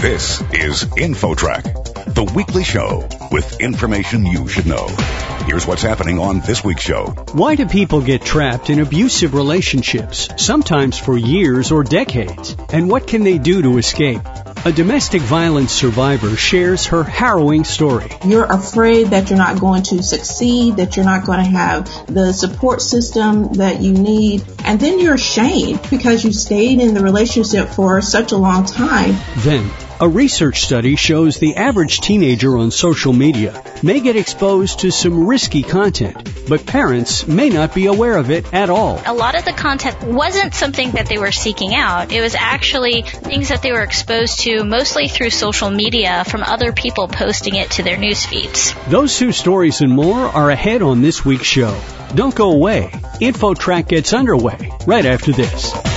This is InfoTrack, the weekly show with information you should know. Here's what's happening on this week's show. Why do people get trapped in abusive relationships, sometimes for years or decades? And what can they do to escape? A domestic violence survivor shares her harrowing story. You're afraid that you're not going to succeed, that you're not going to have the support system that you need, and then you're ashamed because you stayed in the relationship for such a long time. Then, a research study shows the average teenager on social media may get exposed to some risky content, but parents may not be aware of it at all. A lot of the content wasn't something that they were seeking out. It was actually things that they were exposed to mostly through social media from other people posting it to their news feeds. Those two stories and more are ahead on this week's show. Don't go away. InfoTrack gets underway right after this.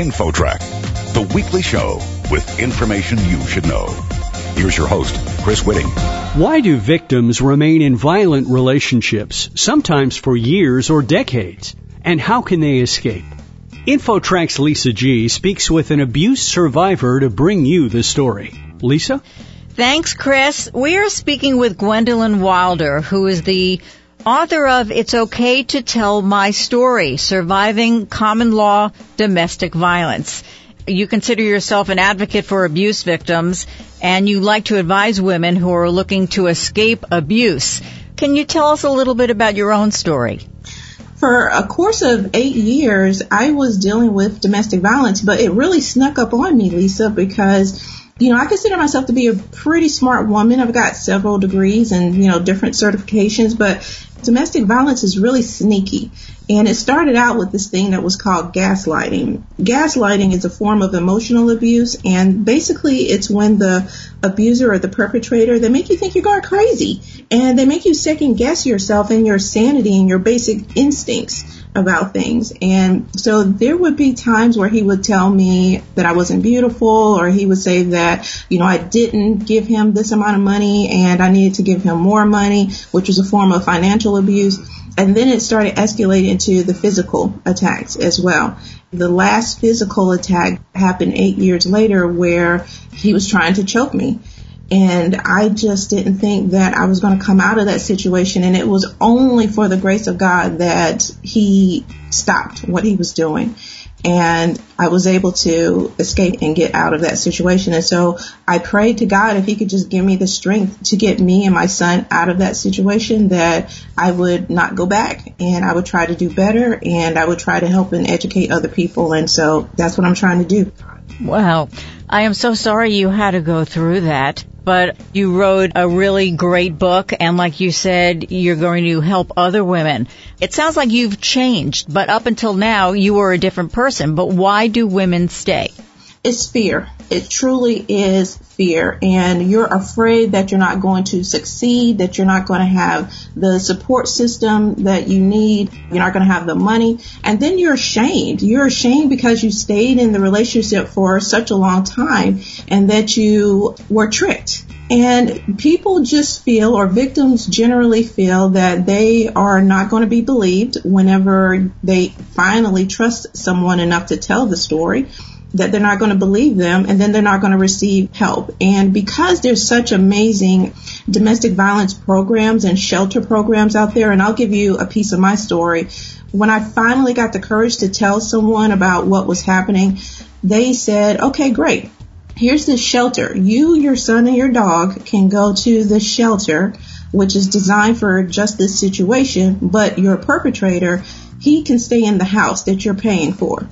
InfoTrack, the weekly show with information you should know. Here's your host, Chris Whitting. Why do victims remain in violent relationships, sometimes for years or decades? And how can they escape? InfoTrack's Lisa G speaks with an abuse survivor to bring you the story. Lisa? Thanks, Chris. We are speaking with Gwendolyn Wilder, who is the author of It's Okay to Tell My Story, Surviving Common Law Domestic Violence. You consider yourself an advocate for abuse victims and you like to advise women who are looking to escape abuse. Can you tell us a little bit about your own story? For a course of eight years, I was dealing with domestic violence, but it really snuck up on me, Lisa, because you know, I consider myself to be a pretty smart woman. I've got several degrees and, you know, different certifications, but domestic violence is really sneaky. And it started out with this thing that was called gaslighting. Gaslighting is a form of emotional abuse, and basically it's when the abuser or the perpetrator, they make you think you're going crazy, and they make you second guess yourself and your sanity and your basic instincts about things. And so there would be times where he would tell me that I wasn't beautiful or he would say that, you know, I didn't give him this amount of money and I needed to give him more money, which was a form of financial abuse. And then it started escalating to the physical attacks as well. The last physical attack happened eight years later where he was trying to choke me. And I just didn't think that I was going to come out of that situation. And it was only for the grace of God that he stopped what he was doing. And I was able to escape and get out of that situation. And so I prayed to God if he could just give me the strength to get me and my son out of that situation that I would not go back and I would try to do better and I would try to help and educate other people. And so that's what I'm trying to do. Wow. I am so sorry you had to go through that but you wrote a really great book and like you said, you're going to help other women. It sounds like you've changed, but up until now you were a different person. But why do women stay? It's fear. It truly is fear. And you're afraid that you're not going to succeed, that you're not going to have the support system that you need, you're not going to have the money. And then you're ashamed. You're ashamed because you stayed in the relationship for such a long time and that you were tricked. And people just feel, or victims generally feel, that they are not going to be believed whenever they finally trust someone enough to tell the story that they're not going to believe them and then they're not going to receive help. And because there's such amazing domestic violence programs and shelter programs out there, and I'll give you a piece of my story. When I finally got the courage to tell someone about what was happening, they said, okay, great. Here's this shelter. You, your son, and your dog can go to the shelter, which is designed for just this situation, but your perpetrator, he can stay in the house that you're paying for.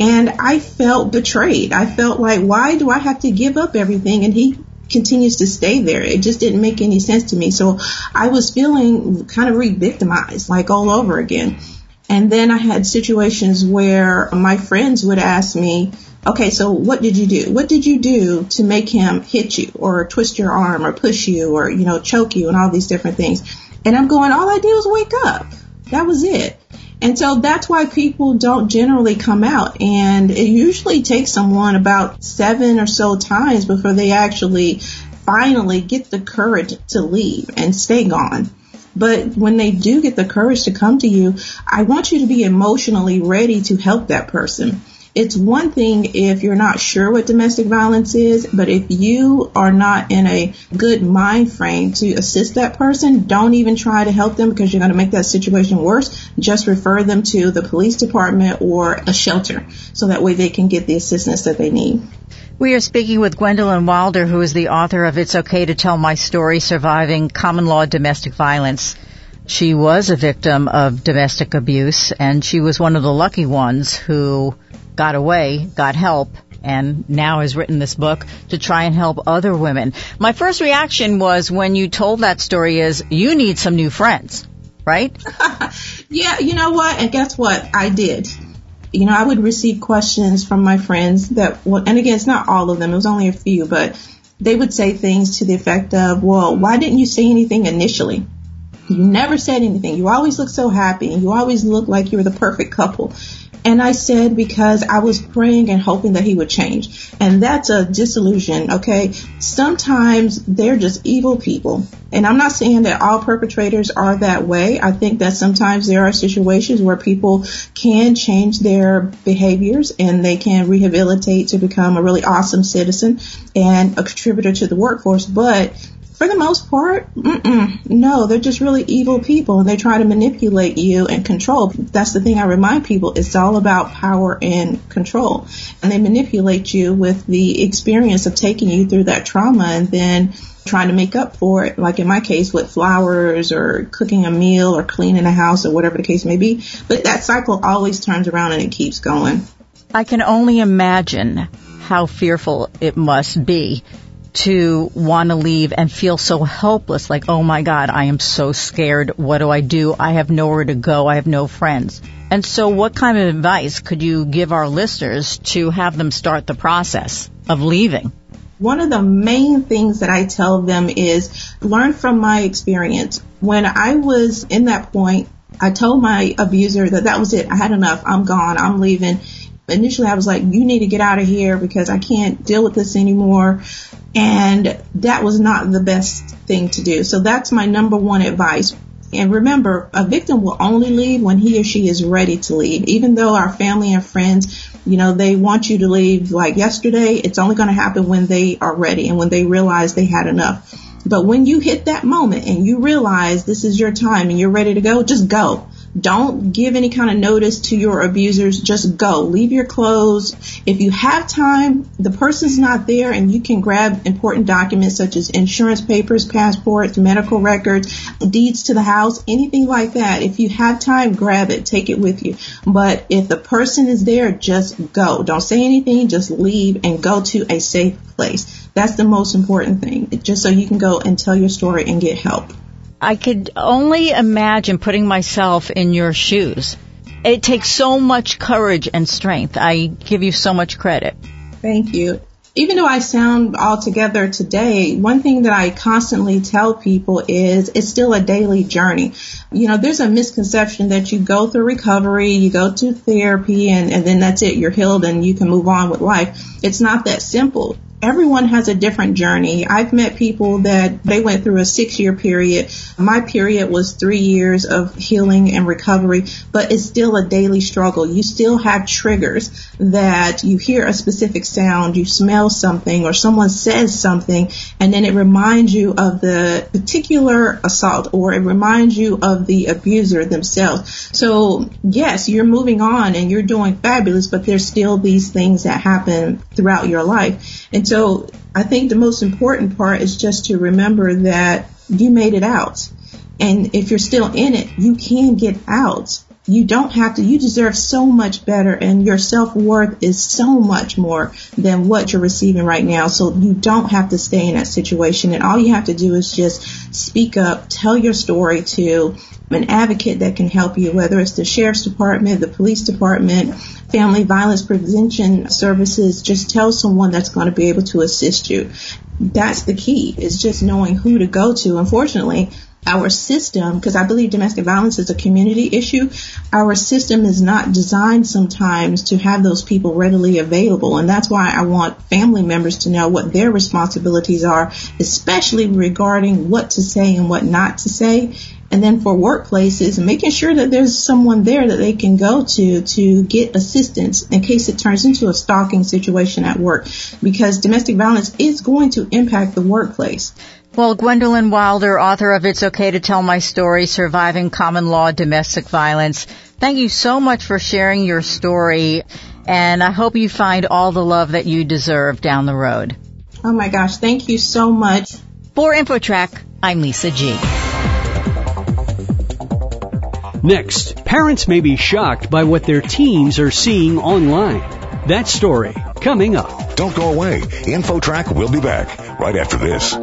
And I felt betrayed. I felt like, why do I have to give up everything? And he continues to stay there. It just didn't make any sense to me. So I was feeling kind of re-victimized, like all over again. And then I had situations where my friends would ask me, okay, so what did you do? What did you do to make him hit you or twist your arm or push you or, you know, choke you and all these different things? And I'm going, all I did was wake up. That was it. And so that's why people don't generally come out. And it usually takes someone about seven or so times before they actually finally get the courage to leave and stay gone. But when they do get the courage to come to you, I want you to be emotionally ready to help that person. It's one thing if you're not sure what domestic violence is, but if you are not in a good mind frame to assist that person, don't even try to help them because you're going to make that situation worse. Just refer them to the police department or a shelter so that way they can get the assistance that they need. We are speaking with Gwendolyn Wilder, who is the author of It's Okay to Tell My Story Surviving Common Law Domestic Violence. She was a victim of domestic abuse and she was one of the lucky ones who got away, got help, and now has written this book to try and help other women. My first reaction was when you told that story is you need some new friends, right? yeah, you know what? And guess what? I did. You know, I would receive questions from my friends that, and again, it's not all of them. It was only a few, but they would say things to the effect of, well, why didn't you say anything initially? You never said anything. You always look so happy and you always look like you were the perfect couple. And I said because I was praying and hoping that he would change. And that's a disillusion, okay? Sometimes they're just evil people. And I'm not saying that all perpetrators are that way. I think that sometimes there are situations where people can change their behaviors and they can rehabilitate to become a really awesome citizen and a contributor to the workforce. But for the most part, no, they're just really evil people and they try to manipulate you and control. That's the thing I remind people. It's all about power and control. And they manipulate you with the experience of taking you through that trauma and then trying to make up for it, like in my case with flowers or cooking a meal or cleaning a house or whatever the case may be. But that cycle always turns around and it keeps going. I can only imagine how fearful it must be to want to leave and feel so helpless, like, oh my God, I am so scared. What do I do? I have nowhere to go. I have no friends. And so what kind of advice could you give our listeners to have them start the process of leaving? One of the main things that I tell them is learn from my experience. When I was in that point, I told my abuser that that was it. I had enough. I'm gone. I'm leaving initially I was like, you need to get out of here because I can't deal with this anymore. And that was not the best thing to do. So that's my number one advice. And remember, a victim will only leave when he or she is ready to leave. Even though our family and friends, you know, they want you to leave like yesterday, it's only going to happen when they are ready and when they realize they had enough. But when you hit that moment and you realize this is your time and you're ready to go, just go. Don't give any kind of notice to your abusers. Just go. Leave your clothes. If you have time, the person's not there and you can grab important documents such as insurance papers, passports, medical records, deeds to the house, anything like that. If you have time, grab it. Take it with you. But if the person is there, just go. Don't say anything. Just leave and go to a safe place. That's the most important thing. Just so you can go and tell your story and get help. I could only imagine putting myself in your shoes. It takes so much courage and strength. I give you so much credit. Thank you. Even though I sound all together today, one thing that I constantly tell people is it's still a daily journey. You know, there's a misconception that you go through recovery, you go to therapy, and, and then that's it, you're healed and you can move on with life. It's not that simple everyone has a different journey. I've met people that they went through a six year period. My period was three years of healing and recovery, but it's still a daily struggle. You still have triggers that you hear a specific sound, you smell something, or someone says something, and then it reminds you of the particular assault or it reminds you of the abuser themselves. So yes, you're moving on and you're doing fabulous, but there's still these things that happen throughout your life. And so I think the most important part is just to remember that you made it out. And if you're still in it, you can get out. You don't have to, you deserve so much better and your self-worth is so much more than what you're receiving right now. So you don't have to stay in that situation and all you have to do is just speak up, tell your story to an advocate that can help you, whether it's the sheriff's department, the police department, family violence prevention services. Just tell someone that's going to be able to assist you. That's the key is just knowing who to go to. Unfortunately, our system, because I believe domestic violence is a community issue, our system is not designed sometimes to have those people readily available. And that's why I want family members to know what their responsibilities are, especially regarding what to say and what not to say. And then for workplaces, making sure that there's someone there that they can go to to get assistance in case it turns into a stalking situation at work because domestic violence is going to impact the workplace. Well, Gwendolyn Wilder, author of It's Okay to Tell My Story, Surviving Common Law Domestic Violence, thank you so much for sharing your story, and I hope you find all the love that you deserve down the road. Oh my gosh, thank you so much. For InfoTrack, I'm Lisa G. Next, parents may be shocked by what their teens are seeing online. That story coming up. Don't go away. InfoTrack will be back right after this.